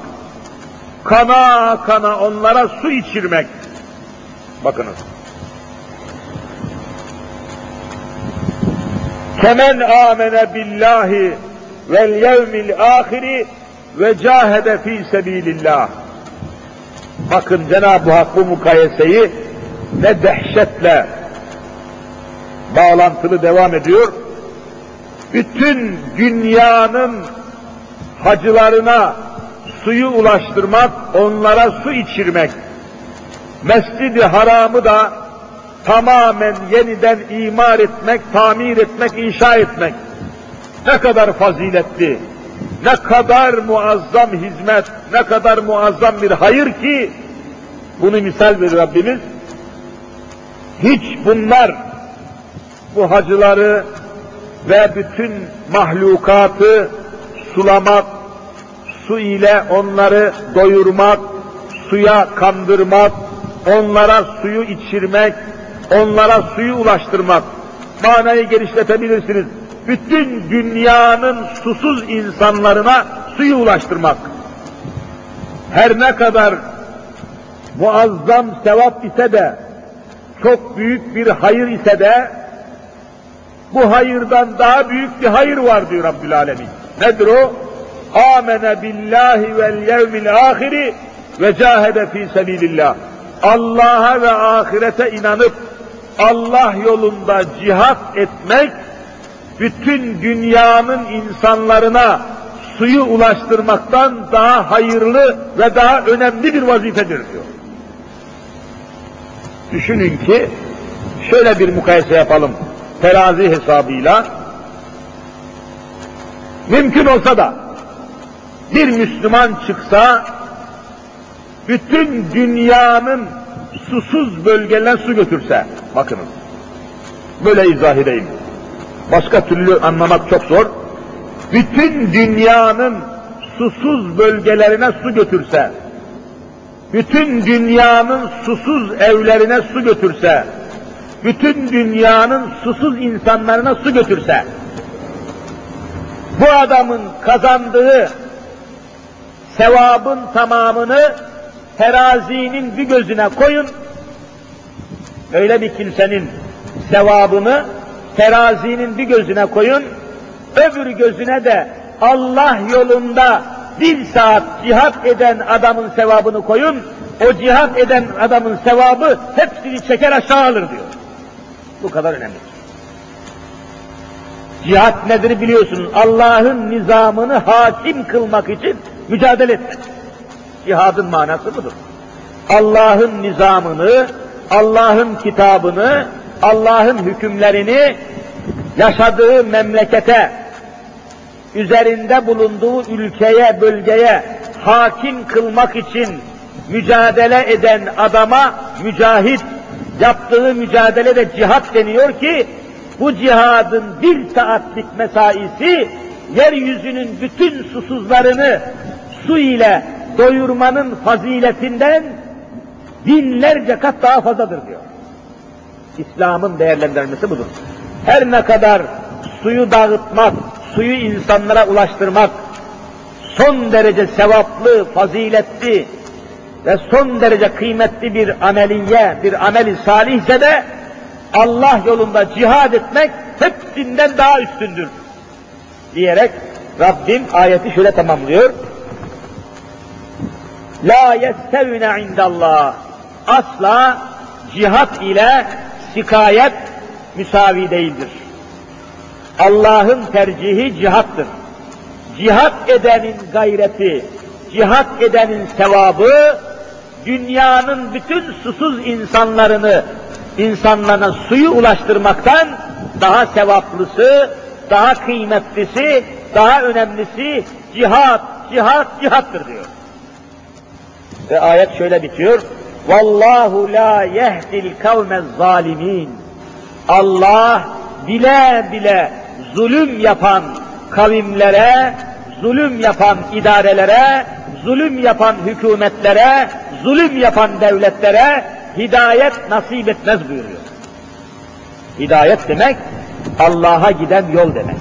A: kana kana onlara su içirmek, Bakınız. Kemen amene billahi vel yevmil ahiri ve cahede fi sebilillah. Bakın Cenab-ı Hak bu mukayeseyi ne dehşetle bağlantılı devam ediyor. Bütün dünyanın hacılarına suyu ulaştırmak, onlara su içirmek, Mescid-i Haram'ı da tamamen yeniden imar etmek, tamir etmek, inşa etmek ne kadar faziletli, ne kadar muazzam hizmet, ne kadar muazzam bir hayır ki bunu misal verir Rabbimiz. Hiç bunlar bu hacıları ve bütün mahlukatı sulamak, su ile onları doyurmak, suya kandırmak, onlara suyu içirmek, onlara suyu ulaştırmak. Manayı genişletebilirsiniz. Bütün dünyanın susuz insanlarına suyu ulaştırmak. Her ne kadar muazzam sevap ise de, çok büyük bir hayır ise de, bu hayırdan daha büyük bir hayır var diyor Rabbül Alemin. Nedir o? Amene billahi vel yevmil ahiri ve cahede fi sebilillah. Allah'a ve ahirete inanıp Allah yolunda cihat etmek bütün dünyanın insanlarına suyu ulaştırmaktan daha hayırlı ve daha önemli bir vazifedir diyor. Düşünün ki şöyle bir mukayese yapalım terazi hesabıyla. Mümkün olsa da bir Müslüman çıksa bütün dünyanın susuz bölgelerine su götürse, bakınız, böyle izah edeyim. Başka türlü anlamak çok zor. Bütün dünyanın susuz bölgelerine su götürse, bütün dünyanın susuz evlerine su götürse, bütün dünyanın susuz insanlarına su götürse, bu adamın kazandığı sevabın tamamını terazinin bir gözüne koyun, öyle bir kimsenin sevabını terazinin bir gözüne koyun, öbür gözüne de Allah yolunda bir saat cihat eden adamın sevabını koyun, o cihat eden adamın sevabı hepsini çeker aşağı alır diyor. Bu kadar önemli. Cihat nedir biliyorsunuz? Allah'ın nizamını hakim kılmak için mücadele etmek. Cihadın manası budur. Allah'ın nizamını, Allah'ın kitabını, Allah'ın hükümlerini yaşadığı memlekete, üzerinde bulunduğu ülkeye, bölgeye hakim kılmak için mücadele eden adama mücahit, yaptığı mücadelede cihat deniyor ki, bu cihadın bir saatlik mesaisi, yeryüzünün bütün susuzlarını su ile doyurmanın faziletinden binlerce kat daha fazladır diyor. İslam'ın değerlendirmesi budur. Her ne kadar suyu dağıtmak, suyu insanlara ulaştırmak son derece sevaplı, faziletli ve son derece kıymetli bir ameliye, bir ameli salihse de Allah yolunda cihad etmek hepsinden daha üstündür. Diyerek Rabbim ayeti şöyle tamamlıyor. La yestevine indallah. Asla cihat ile şikayet müsavi değildir. Allah'ın tercihi cihattır. Cihat edenin gayreti, cihat edenin sevabı, dünyanın bütün susuz insanlarını, insanlarına suyu ulaştırmaktan daha sevaplısı, daha kıymetlisi, daha önemlisi cihat, cihat, cihattır diyor. Ve ayet şöyle bitiyor. Vallahu la yehdil kavmez zalimin. Allah bile bile zulüm yapan kavimlere, zulüm yapan idarelere, zulüm yapan hükümetlere, zulüm yapan devletlere hidayet nasip etmez buyuruyor. Hidayet demek Allah'a giden yol demek.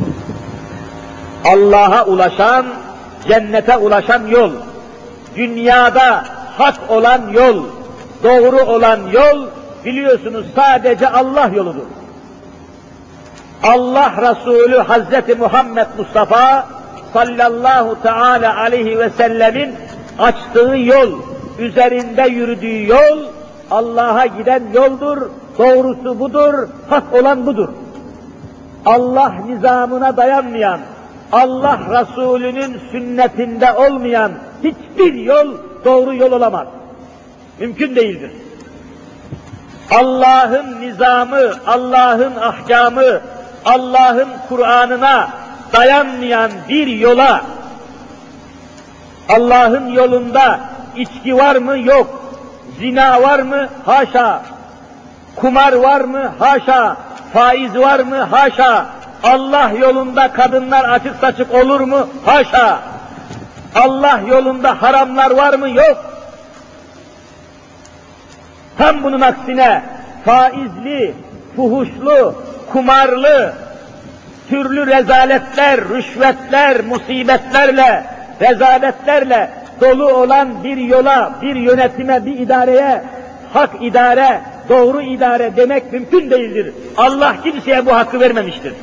A: Allah'a ulaşan, cennete ulaşan yol. Dünyada hak olan yol, doğru olan yol biliyorsunuz sadece Allah yoludur. Allah Resulü Hazreti Muhammed Mustafa sallallahu teala aleyhi ve sellemin açtığı yol, üzerinde yürüdüğü yol Allah'a giden yoldur, doğrusu budur, hak olan budur. Allah nizamına dayanmayan, Allah Resulü'nün sünnetinde olmayan hiçbir yol doğru yol olamaz. Mümkün değildir. Allah'ın nizamı, Allah'ın ahkamı, Allah'ın Kur'an'ına dayanmayan bir yola, Allah'ın yolunda içki var mı? Yok. Zina var mı? Haşa. Kumar var mı? Haşa. Faiz var mı? Haşa. Allah yolunda kadınlar açık saçık olur mu? Haşa! Allah yolunda haramlar var mı? Yok. Tam bunun aksine faizli, fuhuşlu, kumarlı, türlü rezaletler, rüşvetler, musibetlerle, rezaletlerle dolu olan bir yola, bir yönetime, bir idareye, hak idare, doğru idare demek mümkün değildir. Allah kimseye bu hakkı vermemiştir.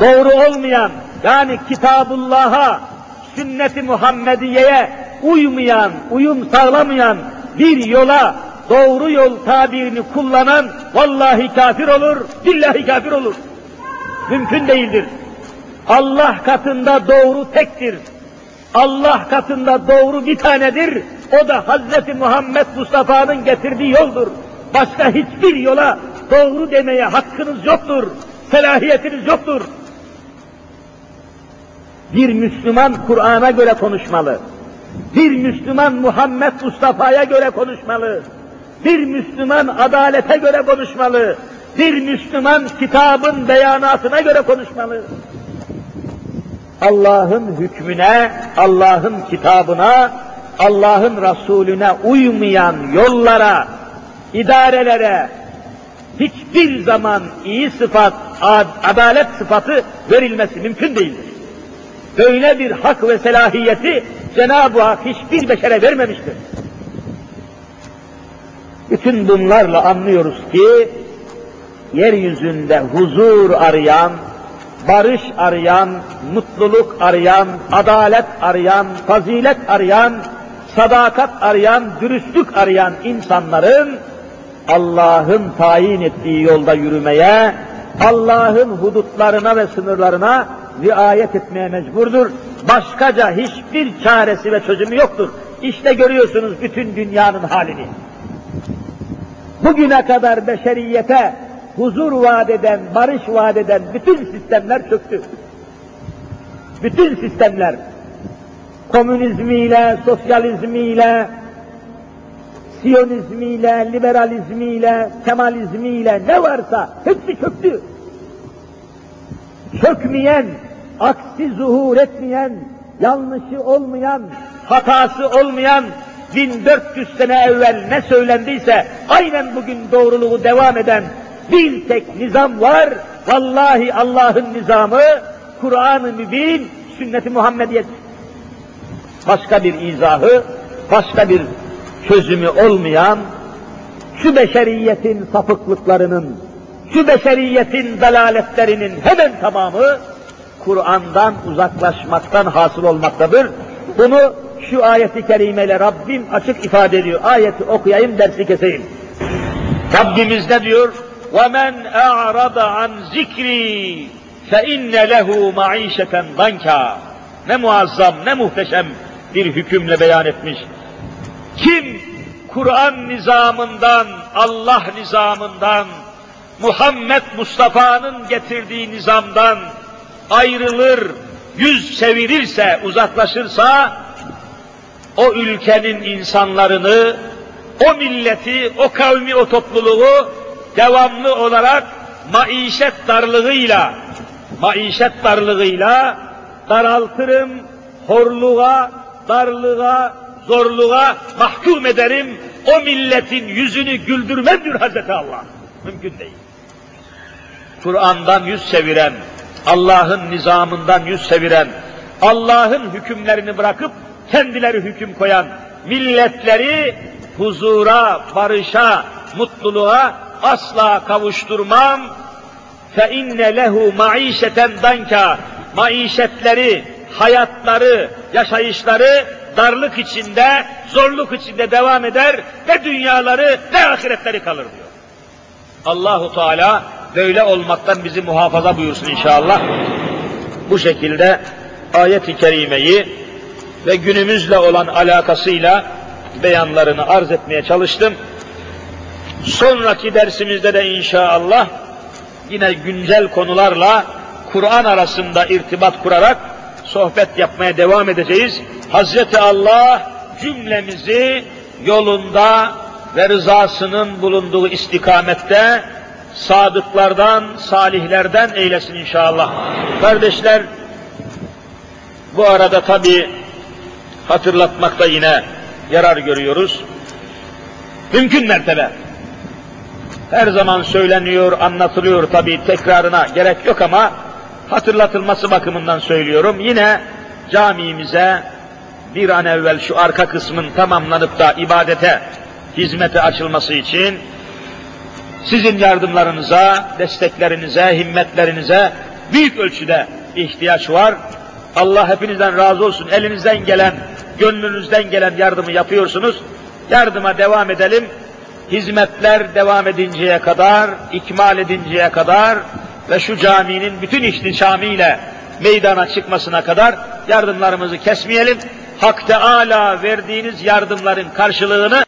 A: Doğru olmayan, yani Kitabullah'a, sünnet-i Muhammediye'ye uymayan, uyum sağlamayan bir yola doğru yol tabirini kullanan vallahi kafir olur, billahi kafir olur. Mümkün değildir. Allah katında doğru tektir. Allah katında doğru bir tanedir. O da Hazreti Muhammed Mustafa'nın getirdiği yoldur. Başka hiçbir yola doğru demeye hakkınız yoktur. Selahiyetiniz yoktur. Bir Müslüman Kur'an'a göre konuşmalı. Bir Müslüman Muhammed Mustafa'ya göre konuşmalı. Bir Müslüman adalete göre konuşmalı. Bir Müslüman kitabın beyanatına göre konuşmalı. Allah'ın hükmüne, Allah'ın kitabına, Allah'ın Resulüne uymayan yollara, idarelere hiçbir zaman iyi sıfat, adalet sıfatı verilmesi mümkün değildir. Böyle bir hak ve selahiyeti Cenab-ı Hak hiçbir beşere vermemiştir. Bütün bunlarla anlıyoruz ki, yeryüzünde huzur arayan, barış arayan, mutluluk arayan, adalet arayan, fazilet arayan, sadakat arayan, dürüstlük arayan insanların Allah'ın tayin ettiği yolda yürümeye, Allah'ın hudutlarına ve sınırlarına riayet etmeye mecburdur. Başkaca hiçbir çaresi ve çözümü yoktur. İşte görüyorsunuz bütün dünyanın halini. Bugüne kadar beşeriyete huzur vaat eden, barış vaat eden bütün sistemler çöktü. Bütün sistemler, komünizmiyle, sosyalizmiyle, siyonizmiyle, liberalizmiyle, kemalizmiyle ne varsa hepsi çöktü. Çökmeyen, aksi zuhur etmeyen, yanlışı olmayan, hatası olmayan 1400 sene evvel ne söylendiyse aynen bugün doğruluğu devam eden bir tek nizam var. Vallahi Allah'ın nizamı Kur'an-ı Mübin, sünnet-i Muhammediye. Başka bir izahı, başka bir çözümü olmayan şu beşeriyetin sapıklıklarının, şu beşeriyetin dalaletlerinin hemen tamamı Kur'an'dan uzaklaşmaktan hasıl olmaktadır. Bunu şu ayeti kerimeyle Rabbim açık ifade ediyor. Ayeti okuyayım, dersi keseyim. Rabbimiz ne diyor? وَمَنْ اَعْرَضَ عَنْ ذِكْرِي فَاِنَّ لَهُ مَعِيشَةً ضَنْكَا Ne muazzam, ne muhteşem bir hükümle beyan etmiş. Kim Kur'an nizamından, Allah nizamından, Muhammed Mustafa'nın getirdiği nizamdan ayrılır, yüz çevirirse, uzaklaşırsa, o ülkenin insanlarını, o milleti, o kavmi, o topluluğu devamlı olarak maişet darlığıyla, maişet darlığıyla daraltırım, horluğa, darlığa, zorluğa mahkum ederim. O milletin yüzünü güldürmem diyor Hazreti Allah. Mümkün değil. Kur'an'dan yüz çeviren, Allah'ın nizamından yüz çeviren, Allah'ın hükümlerini bırakıp kendileri hüküm koyan milletleri huzura, barışa, mutluluğa asla kavuşturmam. Fe inne lehu maişeten danka. Maişetleri, hayatları, yaşayışları darlık içinde, zorluk içinde devam eder ve dünyaları ve ahiretleri kalır diyor. Allahu Teala böyle olmaktan bizi muhafaza buyursun inşallah. Bu şekilde ayet-i kerimeyi ve günümüzle olan alakasıyla beyanlarını arz etmeye çalıştım. Sonraki dersimizde de inşallah yine güncel konularla Kur'an arasında irtibat kurarak sohbet yapmaya devam edeceğiz. Hazreti Allah cümlemizi yolunda ve rızasının bulunduğu istikamette
B: sadıklardan, salihlerden eylesin inşallah. Kardeşler, bu arada tabi hatırlatmakta yine yarar görüyoruz. Mümkün mertebe. Her zaman söyleniyor, anlatılıyor tabi tekrarına gerek yok ama hatırlatılması bakımından söylüyorum. Yine camimize bir an evvel şu arka kısmın tamamlanıp da ibadete, hizmete açılması için sizin yardımlarınıza, desteklerinize, himmetlerinize büyük ölçüde ihtiyaç var. Allah hepinizden razı olsun. Elinizden gelen, gönlünüzden gelen yardımı yapıyorsunuz. Yardıma devam edelim. Hizmetler devam edinceye kadar, ikmal edinceye kadar ve şu caminin bütün ihtişamıyla meydana çıkmasına kadar yardımlarımızı kesmeyelim. Hak Teala verdiğiniz yardımların karşılığını